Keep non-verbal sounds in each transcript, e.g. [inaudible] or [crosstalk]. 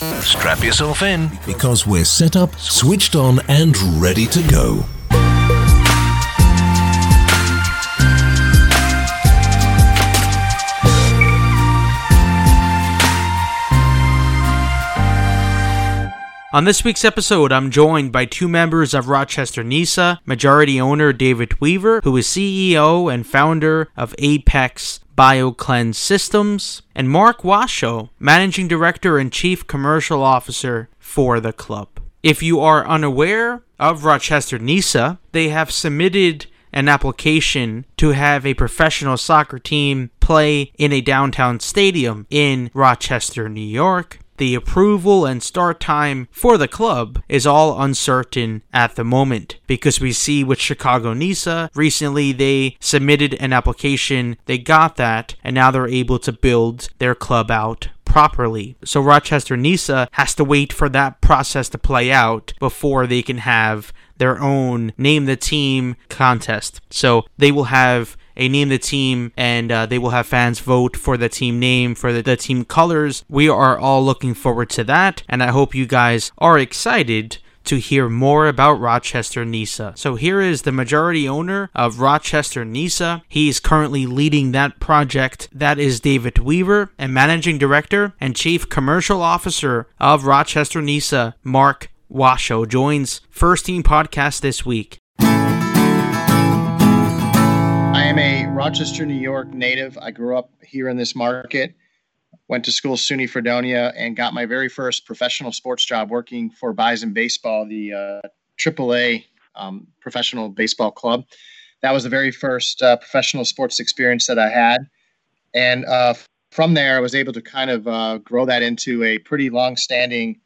Strap yourself in because we're set up, switched on, and ready to go. On this week's episode, I'm joined by two members of Rochester NISA, majority owner David Weaver, who is CEO and founder of Apex BioCleanse Systems, and Mark Washo, managing director and chief commercial officer for the club. If you are unaware of Rochester NISA, they have submitted an application to have a professional soccer team play in a downtown stadium in Rochester, New York the approval and start time for the club is all uncertain at the moment because we see with Chicago Nisa recently they submitted an application, they got that, and now they're able to build their club out properly. So Rochester Nisa has to wait for that process to play out before they can have their own name the team contest. So they will have a name the team and uh, they will have fans vote for the team name for the, the team colors we are all looking forward to that and i hope you guys are excited to hear more about Rochester NISA. So here is the majority owner of Rochester NISA. He is currently leading that project. That is David Weaver, and managing director and chief commercial officer of Rochester NISA, Mark Washo, joins First Team Podcast this week. Am a Rochester, New York native. I grew up here in this market, went to school SUNY Fredonia, and got my very first professional sports job working for Bison Baseball, the uh, AAA um, professional baseball club. That was the very first uh, professional sports experience that I had. And uh, from there, I was able to kind of uh, grow that into a pretty long standing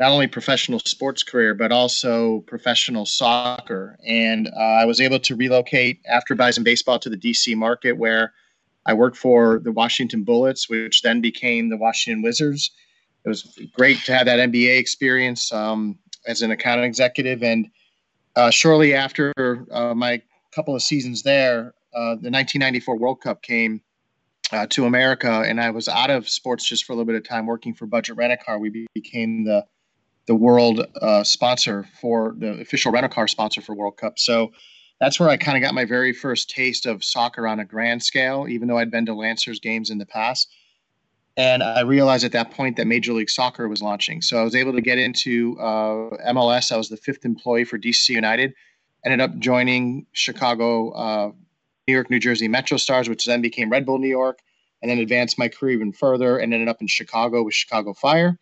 not only professional sports career but also professional soccer. And uh, I was able to relocate after Bison baseball to the DC market where I worked for the Washington Bullets, which then became the Washington Wizards. It was great to have that NBA experience um, as an account executive. And uh, shortly after uh, my couple of seasons there, uh, the 1994 World Cup came. Uh, to America, and I was out of sports just for a little bit of time working for Budget Rent a Car. We became the the world uh, sponsor for the official rental car sponsor for World Cup. So that's where I kind of got my very first taste of soccer on a grand scale, even though I'd been to Lancers games in the past. And I realized at that point that Major League Soccer was launching. So I was able to get into uh, MLS. I was the fifth employee for DC United. Ended up joining Chicago, uh, New York, New Jersey Metro Stars, which then became Red Bull New York, and then advanced my career even further and ended up in Chicago with Chicago Fire.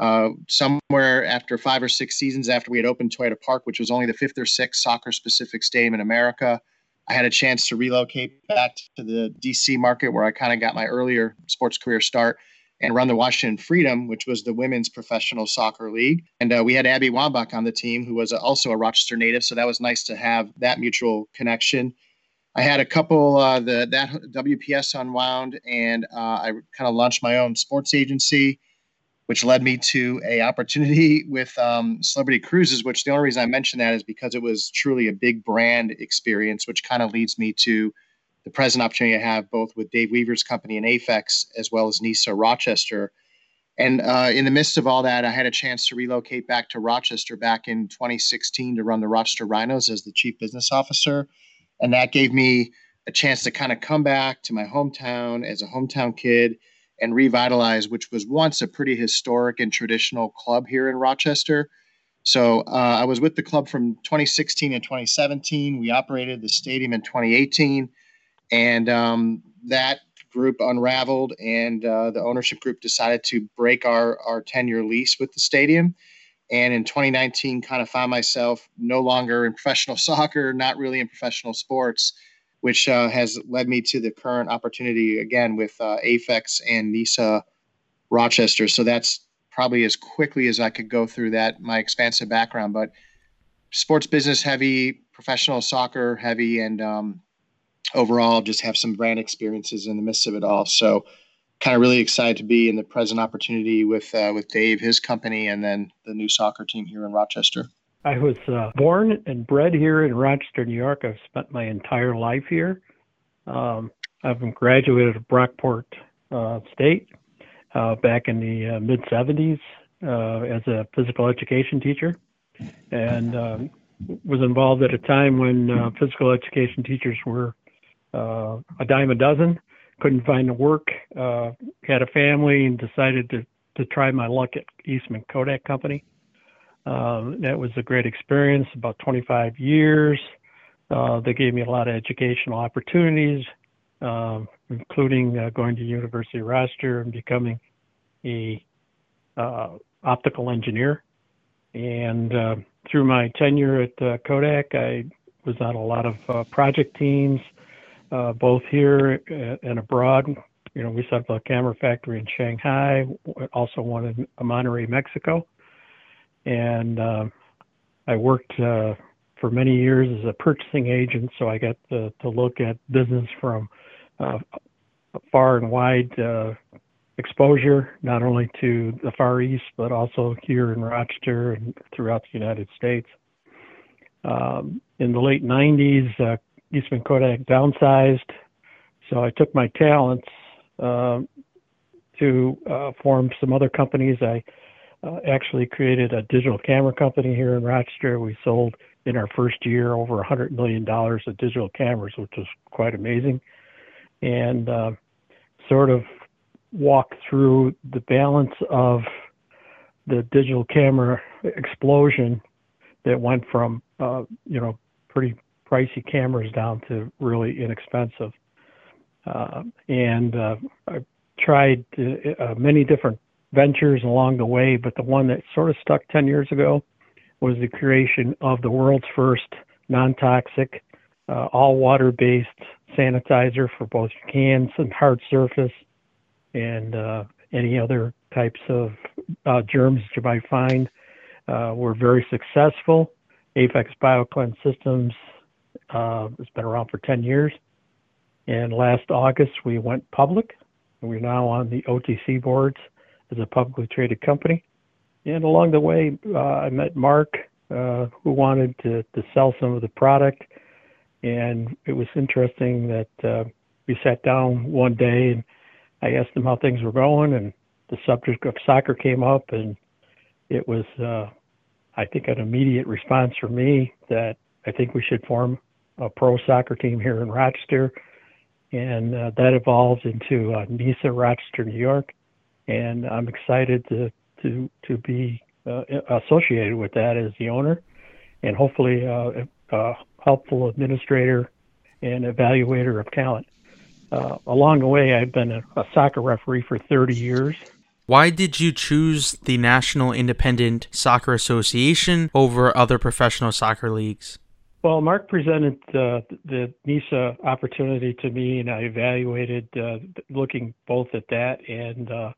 Uh, somewhere after five or six seasons after we had opened Toyota Park, which was only the fifth or sixth soccer specific stadium in America, I had a chance to relocate back to the DC market where I kind of got my earlier sports career start and run the Washington Freedom, which was the women's professional soccer league. And uh, we had Abby Wambach on the team, who was also a Rochester native. So that was nice to have that mutual connection. I had a couple uh, the that WPS unwound, and uh, I kind of launched my own sports agency which led me to a opportunity with um, Celebrity Cruises. Which the only reason I mentioned that is because it was truly a big brand experience, which kind of leads me to the present opportunity I have both with Dave Weaver's company and Apex as well as NISA Rochester. And uh, in the midst of all that, I had a chance to relocate back to Rochester back in 2016 to run the Rochester Rhinos as the chief business officer. And that gave me a chance to kind of come back to my hometown as a hometown kid and revitalize, which was once a pretty historic and traditional club here in Rochester. So uh, I was with the club from 2016 and 2017. We operated the stadium in 2018, and um, that group unraveled, and uh, the ownership group decided to break our our 10 year lease with the stadium. And in 2019, kind of found myself no longer in professional [laughs] soccer, not really in professional sports, which uh, has led me to the current opportunity again with uh, and NISA Rochester. So that's probably as quickly as I could go through that my expansive background. But sports business heavy, professional soccer heavy, and um, overall just have some brand experiences in the midst of it all. So kind of really excited to be in the present opportunity with uh, with Dave, his company, and then the new soccer team here in Rochester. I was uh, born and bred here in Rochester, New York. I've spent my entire life here. Um, I've graduated at Brockport uh, State uh, back in the uh, mid 70s. uh, as a physical education teacher, and um, was involved at a time when uh, physical education teachers were uh, a dime a dozen. Couldn't find the work. Had a family and decided to to try my luck at Eastman Kodak Company. Um, that was a great experience. About 25 years. Uh, they gave me a lot of educational opportunities, uh, including uh, going to University of Rochester and becoming a uh, optical engineer. And uh, through my tenure at uh, Kodak, I was on a lot of project teams, both here and abroad. You know, we set up a camera factory in Shanghai, also one in Monterrey, Mexico. And I worked for many years as a purchasing agent, so I got to, to look at business from uh, far and wide uh, exposure, not only to the Far East, but also here in Rochester and throughout the United States. Um, in the late 90s, uh, Eastman Kodak downsized, so I took my talents uh, to uh, form some other companies. I uh, actually created a digital camera company here in Rochester. We sold in our first year over $100 million of digital cameras, which was quite amazing. And uh, sort of walk through the balance of the digital camera explosion that went from, uh, you know, pretty pricey cameras down to really inexpensive. Uh, and uh, I tried uh, many different ventures along the way, but the one that sort of stuck 10 years ago was the creation of the world's first non toxic, uh, all water based sanitizer for both cans and hard surface and uh, any other types of uh, germs that you might find. Uh, we're very successful. Apex BioCleanse Systems uh, has been around for 10 years. And last August, we went public. We're now on the OTC boards as a publicly traded company. And along the way, uh, I met Mark, uh, who wanted to, to sell some of the product. And it was interesting that uh, we sat down one day and I asked him how things were going, and the subject of soccer came up, and it was, uh, I think, an immediate response from me that I think we should form a pro soccer team here in Rochester, and uh, that evolved into uh, NISA Rochester, New York, and I'm excited to to to be uh, associated with that as the owner, and hopefully uh, a helpful administrator and evaluator of talent. Uh, along the way, I've been a, a soccer referee for 30 years. Why did you choose the National Independent Soccer Association over other professional soccer leagues? Well, Mark presented uh, the NISA opportunity to me, and I evaluated uh, looking both at that and uh,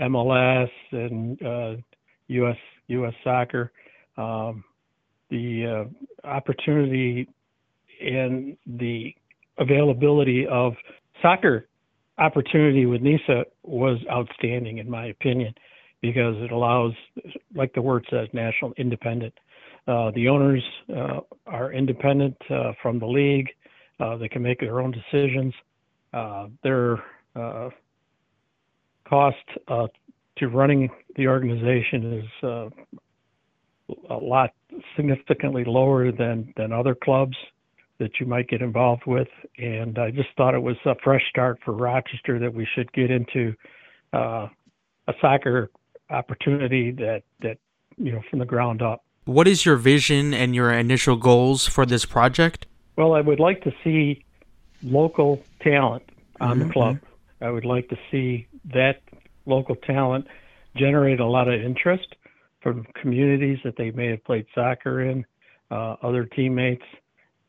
MLS and U.S. Uh, U.S. soccer. Um, the uh, opportunity and the availability of soccer opportunity with NISA was outstanding, in my opinion, because it allows, like the word says, national independent. Uh, the owners uh, are independent uh, from the league. Uh, they can make their own decisions. Uh, their uh, cost to running the organization is a lot significantly lower than, than other clubs that you might get involved with. And I just thought it was a fresh start for Rochester that we should get into uh, a soccer opportunity that that you know from the ground up. What is your vision and your initial goals for this project? Well, I would like to see local talent on mm-hmm. the club. I would like to see that local talent generate a lot of interest from communities that they may have played soccer in, uh, other teammates,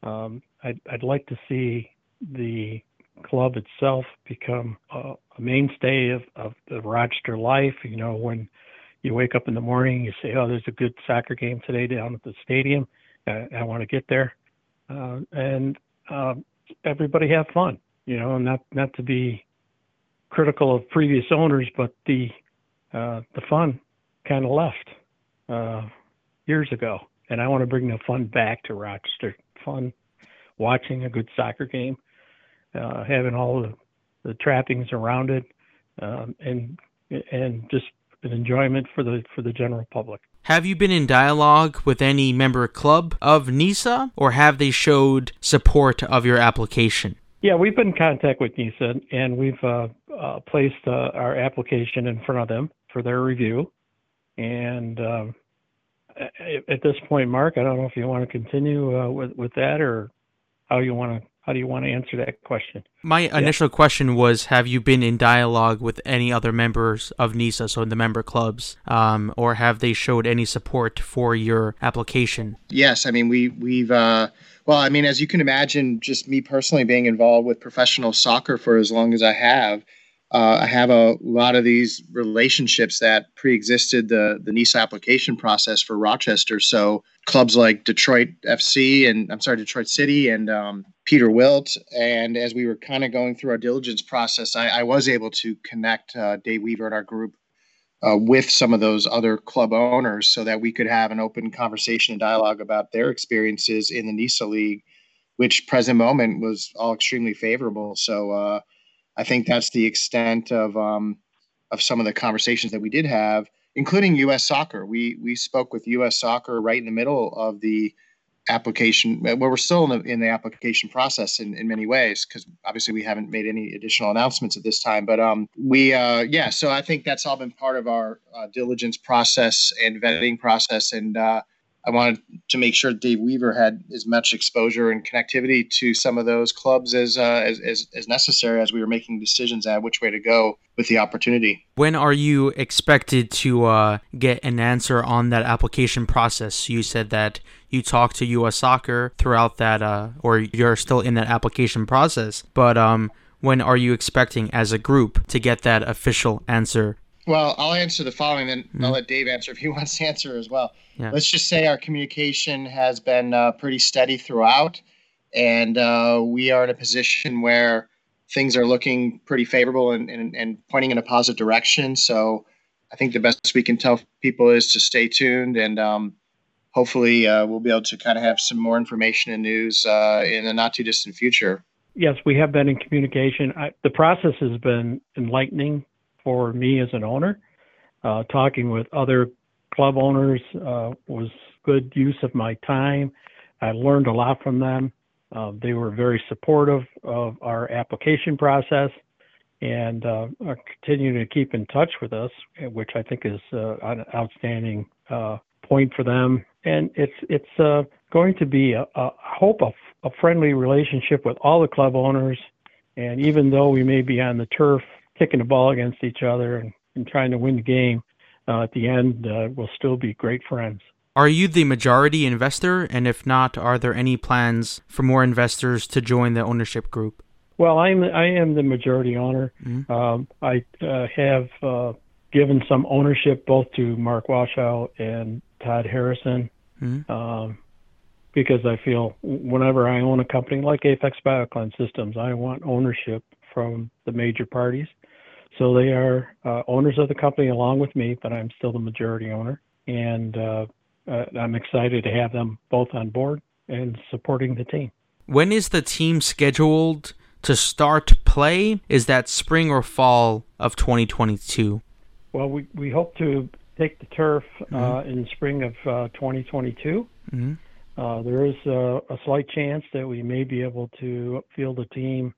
um, I'd, I'd like to see the club itself become a, a mainstay of, of the Rochester life. You know, when you wake up in the morning, you say, "Oh, there's a good soccer game today down at the stadium. I, I want to get there," uh, and uh, everybody have fun. You know, not not to be critical of previous owners, but the uh, the fun kind of left uh, years ago, and I want to bring the fun back to Rochester fun watching a good soccer game, uh, having all the, the trappings around it, um, and and just an enjoyment for the for the general public. Have you been in dialogue with any member club of NISA, or have they showed support of your application? Yeah, we've been in contact with NISA, and we've uh, uh, placed uh, our application in front of them for their review. And um, at this point, Mark, I don't know if you want to continue uh, with with that or how you want to how do you want to answer that question? My yeah. initial question was Have you been in dialogue with any other members of NISA, so in the member clubs, um, or have they showed any support for your application? Yes. I mean, we, we've, uh, well, I mean, as you can imagine, just me personally being involved with professional soccer for as long as I have, uh, I have a lot of these relationships that pre-existed the the NISA application process for Rochester. So clubs like Detroit FC and I'm sorry, Detroit City and um, Peter Wilt. And as we were kind of going through our diligence process, I, I was able to connect uh, Dave Weaver and our group uh, with some of those other club owners so that we could have an open conversation and dialogue about their experiences in the NISA League, which present moment was all extremely favorable. So uh, I think that's the extent of um, of some of the conversations that we did have, including U.S. Soccer. We we spoke with U.S. Soccer right in the middle of the application well we're still in the, in the application process in, in many ways because obviously we haven't made any additional announcements at this time but um we uh yeah so i think that's all been part of our uh, diligence process and vetting process and uh I wanted to make sure Dave Weaver had as much exposure and connectivity to some of those clubs as, uh, as, as, as necessary as we were making decisions at which way to go with the opportunity. When are you expected to uh, get an answer on that application process? You said that you talked to U.S. Soccer throughout that, uh, or you're still in that application process. But um, when are you expecting, as a group, to get that official answer well, I'll answer the following, then mm-hmm. I'll let Dave answer if he [laughs] wants to answer as well. Yeah. Let's just say our communication has been uh, pretty steady throughout, and uh, we are in a position where things are looking pretty favorable and, and, and pointing in a positive direction. So I think the best we can tell people is to stay tuned, and um, hopefully uh, we'll be able to kind of have some more information and news uh, in the not too distant future. Yes, we have been in communication. I, the process has been enlightening for me as an owner. Uh, talking with other club owners uh, was good use of my time. I learned a lot from them. Uh, they were very supportive of our application process and uh, are continuing to keep in touch with us, which I think is uh, an outstanding uh, point for them. And it's it's going to be, a hope, a, a friendly relationship with all the club owners. And even though we may be on the turf kicking the ball against each other and, and trying to win the game, uh, at the end, uh, we'll still be great friends. Are you the majority investor? And if not, are there any plans for more investors to join the ownership group? Well, I'm I am the majority owner. Mm-hmm. Um, I uh, have uh, given some ownership both to Mark Washo and Todd Harrison mm-hmm. um, because I feel whenever I own a company like Apex BioCleanse Systems, I want ownership from the major parties. So they are uh, owners of the company along with me, but I'm still the majority owner. And uh, uh, I'm excited to have them both on board and supporting the team. When is the team scheduled to start play? Is that spring or fall of 2022? Well, we, we hope to take the turf uh, mm-hmm. in spring of uh, 2022. Mm-hmm. Uh, there is a, a, slight chance that we may be able to field a team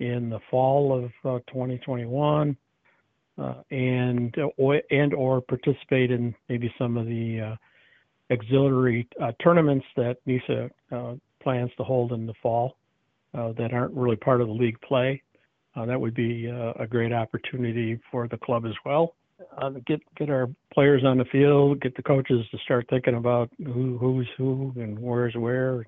in the fall of uh, 2021 uh, and or, and or participate in maybe some of the uh, auxiliary uh, tournaments that NISA uh, plans to hold in the fall uh, that aren't really part of the league play. that would be a great opportunity for the club as well. get get our players on the field, get the coaches to start thinking about who who's who and where's where,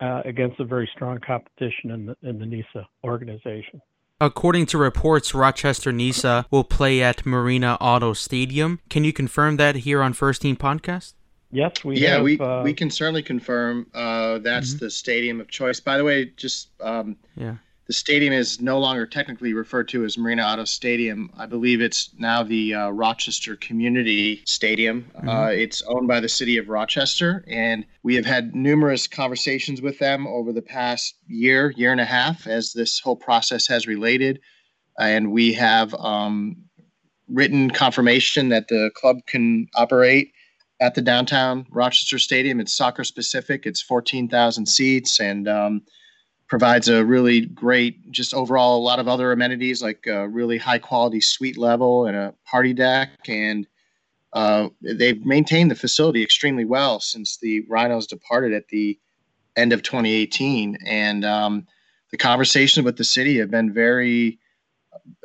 uh, against a very strong competition in the, in the NISA organization. According to reports, Rochester NISA will play at Marina Auto Stadium. Can you confirm that here on First Team Podcast? Yes, we yeah have, we uh, we can certainly confirm uh, that's mm-hmm. the stadium of choice. By the way, just um, yeah, the stadium is no longer technically referred to as Marina Auto Stadium. I believe it's now the uh, Rochester Community Stadium. Mm-hmm. Uh, it's owned by the city of Rochester, and we have had numerous conversations with them over the past year, year and a half, as this whole process has related. And we have um, written confirmation that the club can operate at the downtown Rochester Stadium. It's soccer specific. It's 14,000 seats and um, provides a really great, just overall, a lot of other amenities like a really high quality suite level and a party deck. And uh, they've maintained the facility extremely well since the Rhinos departed at the end of 2018. And um, the conversations with the city have been very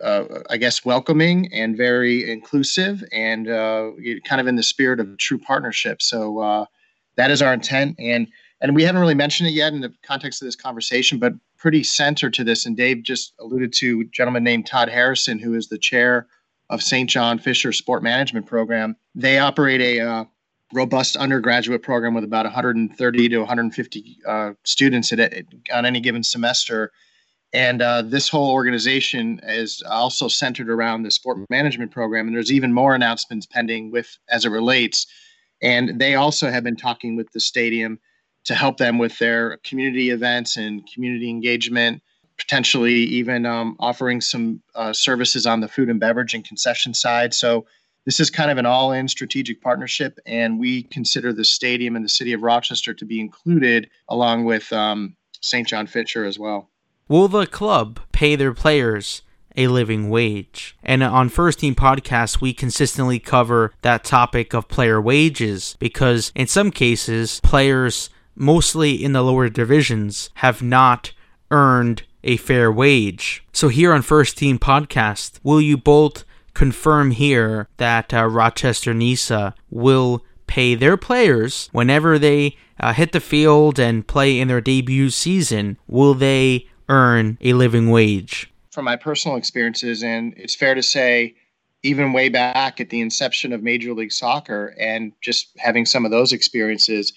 uh, I guess, welcoming and very inclusive and uh, kind of in the spirit of true partnership. So uh, that is our intent. And and we haven't really mentioned it yet in the context of this conversation, but pretty centered to this. And Dave just alluded to a gentleman named Todd Harrison, who is the chair of St. John Fisher Sport Management Program. They operate a uh, robust undergraduate program with about 130 to 150 uh, students at, on any given semester and uh, this whole organization is also centered around the sport management program. And there's even more announcements pending with as it relates. And they also have been talking with the stadium to help them with their community events and community engagement, potentially even um, offering some uh, services on the food and beverage and concession side. So this is kind of an all-in strategic partnership, and we consider the stadium and the city of Rochester to be included along with um, St. John Fisher as well. Will the club pay their players a living wage? And on First Team Podcast, we consistently cover that topic of player wages because in some cases, players, mostly in the lower divisions, have not earned a fair wage. So here on First Team Podcast, will you both confirm here that uh, Rochester NISA will pay their players whenever they uh, hit the field and play in their debut season? Will they earn a living wage? From my personal experiences, and it's fair to say, even way back at the inception of Major League Soccer and just having some of those experiences,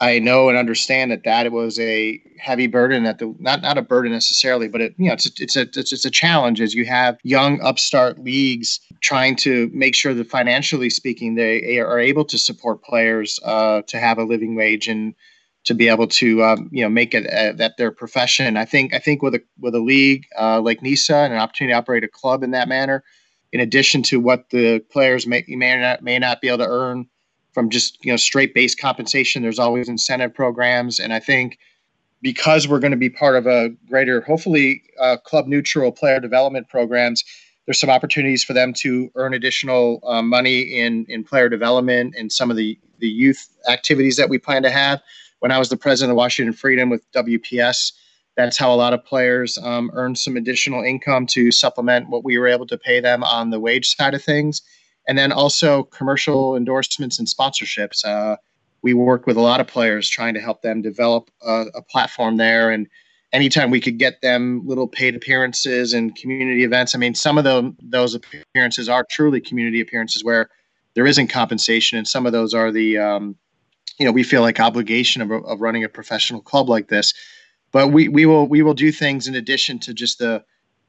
I know and understand that that was a heavy burden that the not not a burden necessarily, but it you know it's a, it's a it's, it's a challenge as you have young upstart leagues trying to make sure that financially speaking they are able to support players uh, to have a living wage and to be able to um, you know make it uh, that their profession. I think I think with a with a league uh, like NISA and an opportunity to operate a club in that manner, in addition to what the players may may not may not be able to earn from just you know straight base compensation. There's always incentive programs, and I think because we're going to be part of a greater, hopefully, uh, club neutral player development programs. There's some opportunities for them to earn additional uh, money in in player development and some of the the youth activities that we plan to have when I was the president of Washington Freedom with WPS, that's how a lot of players um, earned some additional income to supplement what we were able to pay them on the wage side of things. And then also commercial endorsements and sponsorships. Uh, we work with a lot of players trying to help them develop a, a platform there. And anytime we could get them little paid appearances and community events, I mean, some of the, those appearances are truly community appearances where there isn't compensation, and some of those are the um, you know we feel like obligation of, of running a professional club like this but we, we will we will do things in addition to just the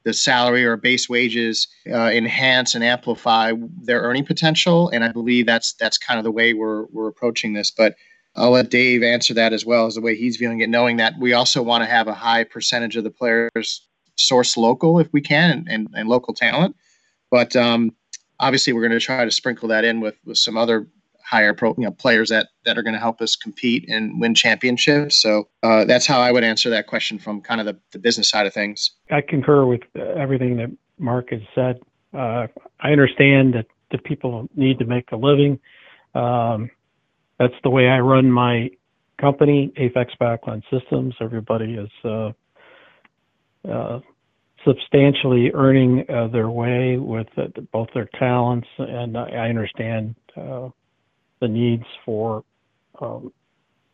the salary or base wages uh, enhance and amplify their earning potential. And i believe that's that's kind of the way we're we're approaching this. But i'll let dave answer that as well as the way he's viewing it knowing that we also want to have a high percentage of the players source local if we can and, and, and local talent. But um, obviously we're going to try to sprinkle that in with with some other hire pro, you know, players that that are going to help us compete and win championships. So uh, that's how I would answer that question from kind of the, the business side of things. I concur with everything that Mark has said. Uh, I understand that the people need to make a living. Um, that's the way I run my company, Apex BioCleanse Systems. Everybody is uh, uh, substantially earning uh, their way with uh, both their talents, and I understand uh, the needs for um,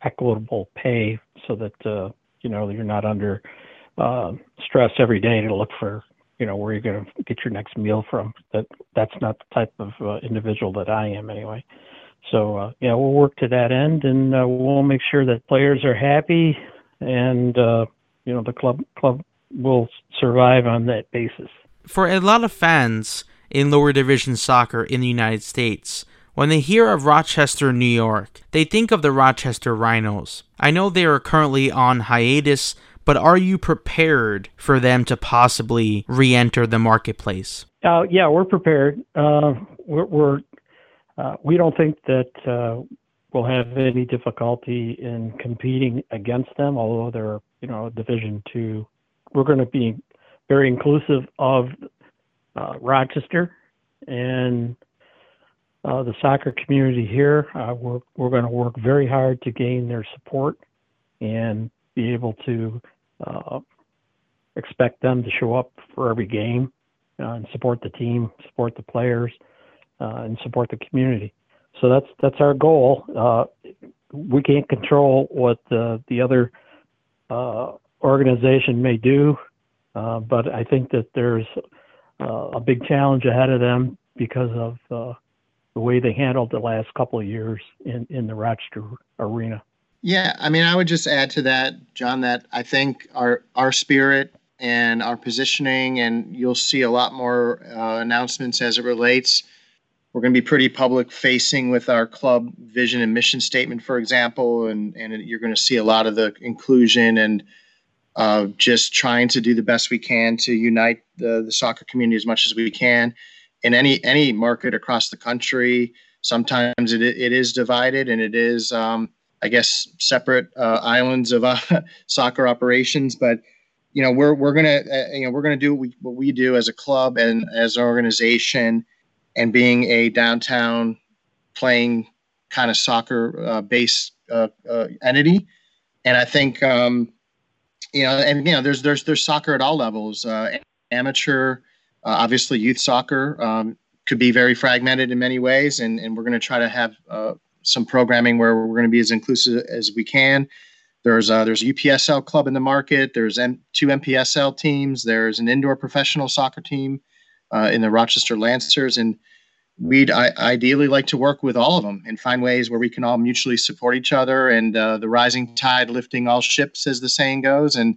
equitable pay so that uh, you know you're not under uh, stress every day to look for you know where you're going to get your next meal from. That that's not the type of uh, individual that I am anyway. So uh, yeah, we'll work to that end, and uh, we'll make sure that players are happy, and uh, you know the club club will survive on that basis. For a lot of fans in lower division soccer in the United States, when they hear of Rochester, New York, they think of the Rochester Rhinos. I know they are currently on hiatus, but are you prepared for them to possibly re enter the marketplace? Uh, yeah, we're prepared. Uh, we're, we're uh, we don't think that uh, we'll have any difficulty in competing against them, although they're you know Division two. We're going to be very inclusive of uh, Rochester and uh, the soccer community here. Uh, we're we're going to work very hard to gain their support and be able to uh, expect them to show up for every game uh, and support the team, support the players, uh, and support the community. So that's that's our goal. Uh, we can't control what the the other organization may do, but I think that there's a big challenge ahead of them because of the way they handled the last couple of years in, in the Rochester arena. Yeah, I mean, I would just add to that, John, that I think our our spirit and our positioning, and you'll see a lot more uh, announcements as it relates. We're going to be pretty public facing with our club vision and mission statement, for example, and and you're going to see a lot of the inclusion and uh, just trying to do the best we can to unite the, the soccer community as much as we can in any any market across the country. Sometimes it it is divided, and it is, um, I guess, separate uh, islands of uh, [laughs] soccer operations. But you know, we're we're gonna uh, you know we're gonna do what we, what we do as a club and as an organization, and being a downtown playing kind of soccer uh, based uh, uh, entity. And I think um, you know, and you know, there's there's there's soccer at all levels, amateur uh, obviously, youth soccer um, could be very fragmented in many ways, and, and we're going to try to have uh, some programming where we're going to be as inclusive as we can. There's uh, there's a UPSL club in the market. There's M- two MPSL teams. There's an indoor professional soccer team uh, in the Rochester Lancers, and we'd I- ideally like to work with all of them and find ways where we can all mutually support each other. And uh, the rising tide lifting all ships, as the saying goes, and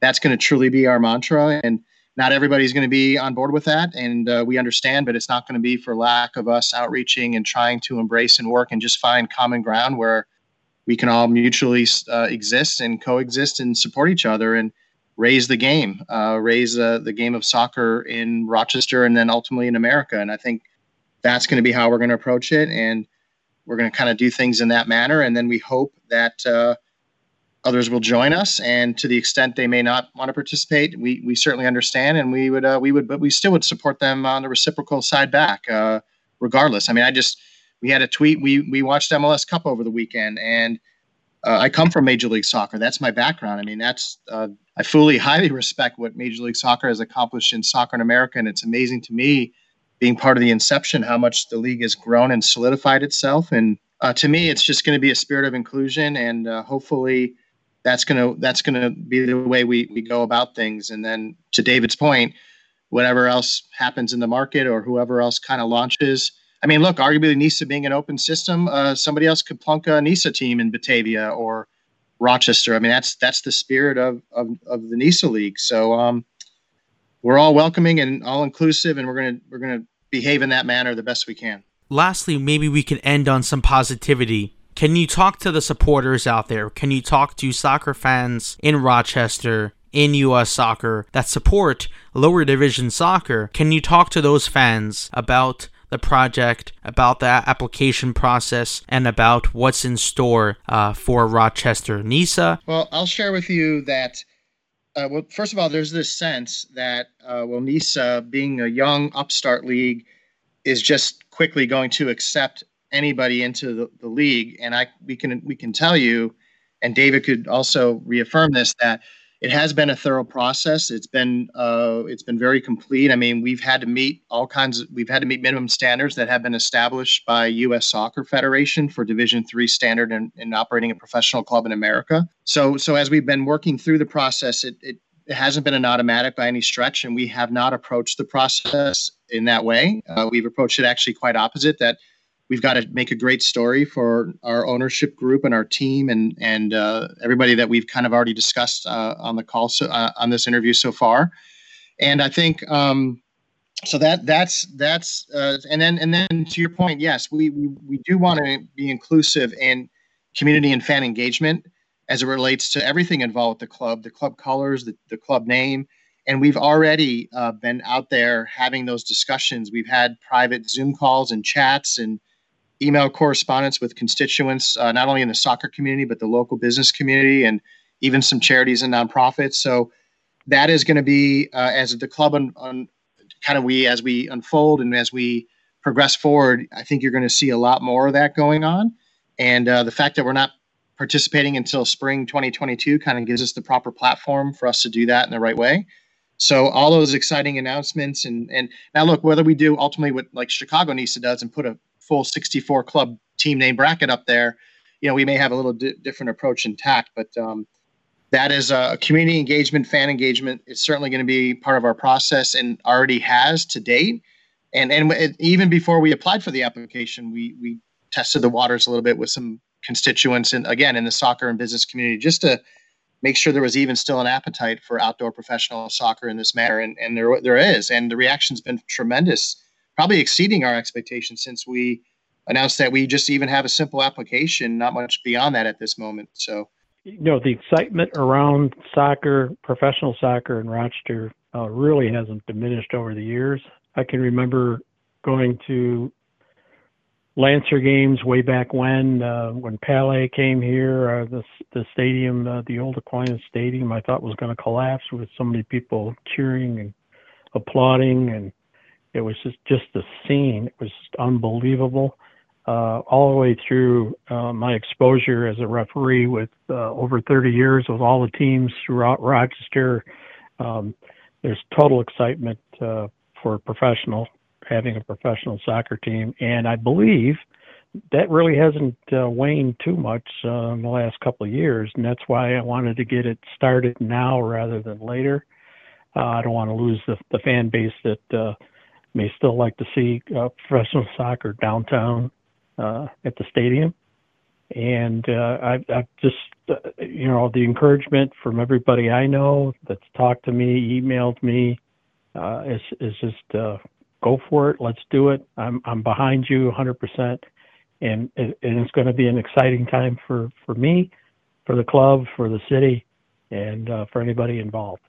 that's going to truly be our mantra. And not everybody's going to be on board with that, and uh, we understand, but it's not going to be for lack of us outreaching and trying to embrace and work and just find common ground where we can all mutually uh, exist and coexist and support each other and raise the game, uh, raise uh, the game of soccer in Rochester and then ultimately in America. And I think that's going to be how we're going to approach it, and we're going to kind of do things in that manner. And then we hope that uh, others will join us and to the extent they may not want to participate we, we certainly understand and we would uh, we would but we still would support them on the reciprocal side back uh, regardless. I mean i just we had a tweet we we watched mls cup over the weekend and uh, i come from major league soccer. That's my background. I mean that's uh, i fully highly respect what major league soccer has accomplished in soccer in america and it's amazing to me being part of the inception how much the league has grown and solidified itself. And uh, to me it's just going to be a spirit of inclusion and uh, hopefully that's gonna that's gonna be the way we we go about things. And then to David's point, whatever else happens in the market or whoever else kind of launches. I mean, look, arguably NISA being an open system, uh, somebody else could plunk a NISA team in Batavia or Rochester. I mean, that's that's the spirit of of, of the NISA league. So um, we're all welcoming and all inclusive, and we're gonna we're gonna behave in that manner the best we can. Lastly, maybe we can end on some positivity can you talk to the supporters out there? Can you talk to soccer fans in Rochester, in U.S. soccer that support lower division soccer? Can you talk to those fans about the project, about the application process, and about what's in store uh, for Rochester NISA? Well, I'll share with you that. Uh, well, first of all, there's this sense that uh, well, NISA, being a young upstart league, is just quickly going to accept anybody into the, the league. And I we can we can tell you, and David could also reaffirm this that it has been a thorough process. It's been uh, it's been very complete. I mean, we've had to meet all kinds of we've had to meet minimum standards that have been established by U.S. Soccer Federation for Division three standard in, in operating a professional club in America. So so as we've been working through the process, it, it it hasn't been an automatic by any stretch, and we have not approached the process in that way. Uh, we've approached it actually quite opposite. That we've got to make a great story for our ownership group and our team and and uh, everybody that we've kind of already discussed uh, on the call so, uh, on this interview so far. And I think um, so that that's that's uh, and then and then to your point, yes, we we, we do want to be inclusive in community and fan engagement as it relates to everything involved with the club, the club colors, the, the club name. And we've already uh, been out there having those discussions. We've had private Zoom calls and chats and email correspondence with constituents, uh, not only in the soccer community, but the local business community and even some charities and nonprofits. So that is going to be, uh, as the club on, on kind of we, as we unfold and as we progress forward, I think you're going to see a lot more of that going on. And uh, the fact that we're not participating until spring 2022 kind of gives us the proper platform for us to do that in the right way. So all those exciting announcements and and now look whether we do ultimately what like Chicago NISA does and put a full 64 club team name bracket up there, you know we may have a little di- different approach and tact, but um, that is a community engagement, fan engagement. It's certainly going to be part of our process and already has to date. And and it, even before we applied for the application, we we tested the waters a little bit with some constituents and again in the soccer and business community just to make sure there was even still an appetite for outdoor professional soccer in this manner and, and there there is. And the reaction's been tremendous probably exceeding our expectations since we announced that we just even have a simple application not much beyond that at this moment. So you know the excitement around soccer professional soccer in rochester uh, really hasn't diminished over the years. I can remember going to Lancer games way back when, uh, when Pele came here, uh, the the stadium, uh, the old Aquinas Stadium, I thought was going to collapse with so many people cheering and applauding, and it was just just the scene. It was unbelievable. Uh, all the way through uh, my exposure as a referee with uh, over 30 years with all the teams throughout Rochester, um, there's total excitement uh, for professional having a professional soccer team, and I believe that really hasn't uh, waned too much uh, in the last couple of years, and that's why I wanted to get it started now rather than later. Uh, I don't want to lose the, the fan base that uh, may still like to see uh, professional soccer downtown uh, at the stadium. And uh, I've, I've just, uh, you know, the encouragement from everybody I know that's talked to me, emailed me, uh, is is just uh, go for it. Let's do it. I'm I'm behind you 100%, and and it's going to be an exciting time for for me, for the club, for the city, and uh, for anybody involved.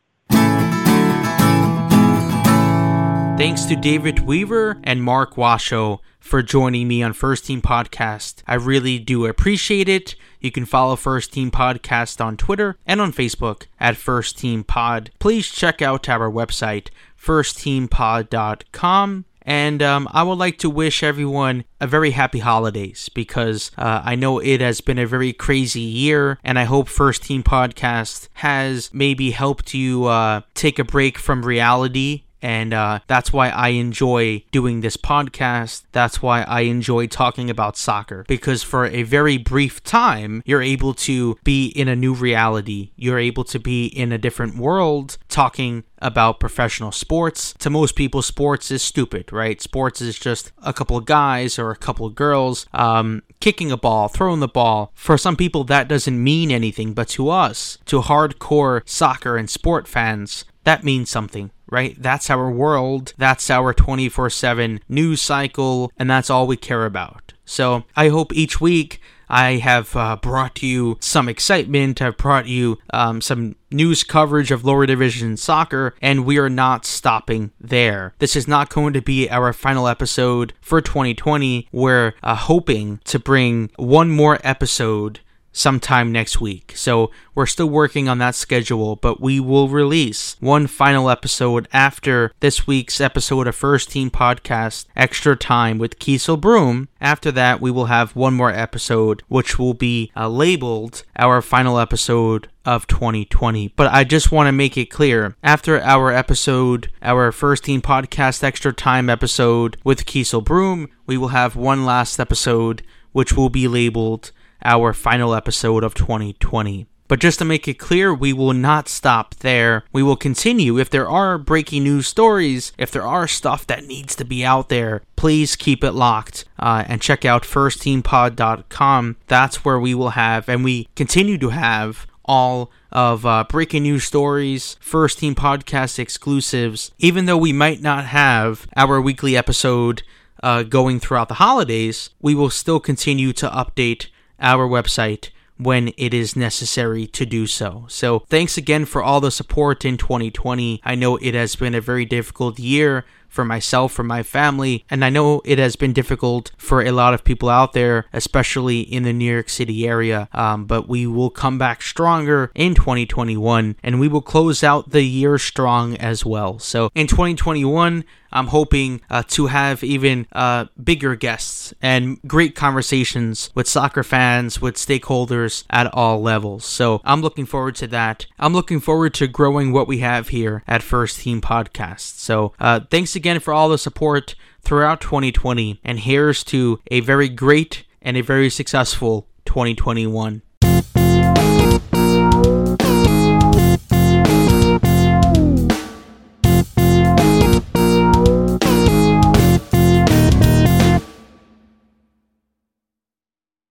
Thanks to David Weaver and Mark Washo for joining me on First Team Podcast. I really do appreciate it. You can follow First Team Podcast on Twitter and on Facebook at First Team Pod. Please check out our website, firstteampod.com. And um, I would like to wish everyone a very happy holidays because uh, I know it has been a very crazy year, and I hope First Team Podcast has maybe helped you uh, take a break from reality and uh, that's why I enjoy doing this podcast. That's why I enjoy talking about soccer because for a very brief time, you're able to be in a new reality. You're able to be in a different world talking about professional sports. To most people, sports is stupid, right? Sports is just a couple of guys or a couple of girls um, kicking a ball, throwing the ball. For some people, that doesn't mean anything, but to us, to hardcore soccer and sport fans, that means something right? That's our world. That's our 24 7 news cycle, and that's all we care about. So I hope each week I have uh, brought you some excitement. I've brought you um, some news coverage of lower division soccer, and we are not stopping there. This is not going to be our final episode for 2020. We're uh, hoping to bring one more episode sometime next week. So we're still working on that schedule, but we will release one final episode after this week's episode of First Team Podcast, Extra Time with Kiesel Broom. After that, we will have one more episode, which will be uh, labeled our final episode of 2020. But I just want to make it clear after our episode, our First Team Podcast Extra Time episode with Kiesel Broom, we will have one last episode, which will be labeled our final episode of 2020. But just to make it clear, we will not stop there. We will continue. If there are breaking news stories, if there are stuff that needs to be out there, please keep it locked uh, and check out firstteampod.com. That's where we will have, and we continue to have, all of uh, breaking news stories, first team podcast exclusives. Even though we might not have our weekly episode uh, going throughout the holidays, we will still continue to update our website when it is necessary to do so. So, thanks again for all the support in 2020. I know it has been a very difficult year for myself, for my family, and I know it has been difficult for a lot of people out there, especially in the New York City area. Um, but we will come back stronger in 2021 and we will close out the year strong as well. So in 2021, I'm hoping uh, to have even uh, bigger guests and great conversations with soccer fans, with stakeholders at all levels. So I'm looking forward to that. I'm looking forward to growing what we have here at First Team Podcast. So uh, thanks again for all the support throughout 2020, and here's to a very great and a very successful 2021.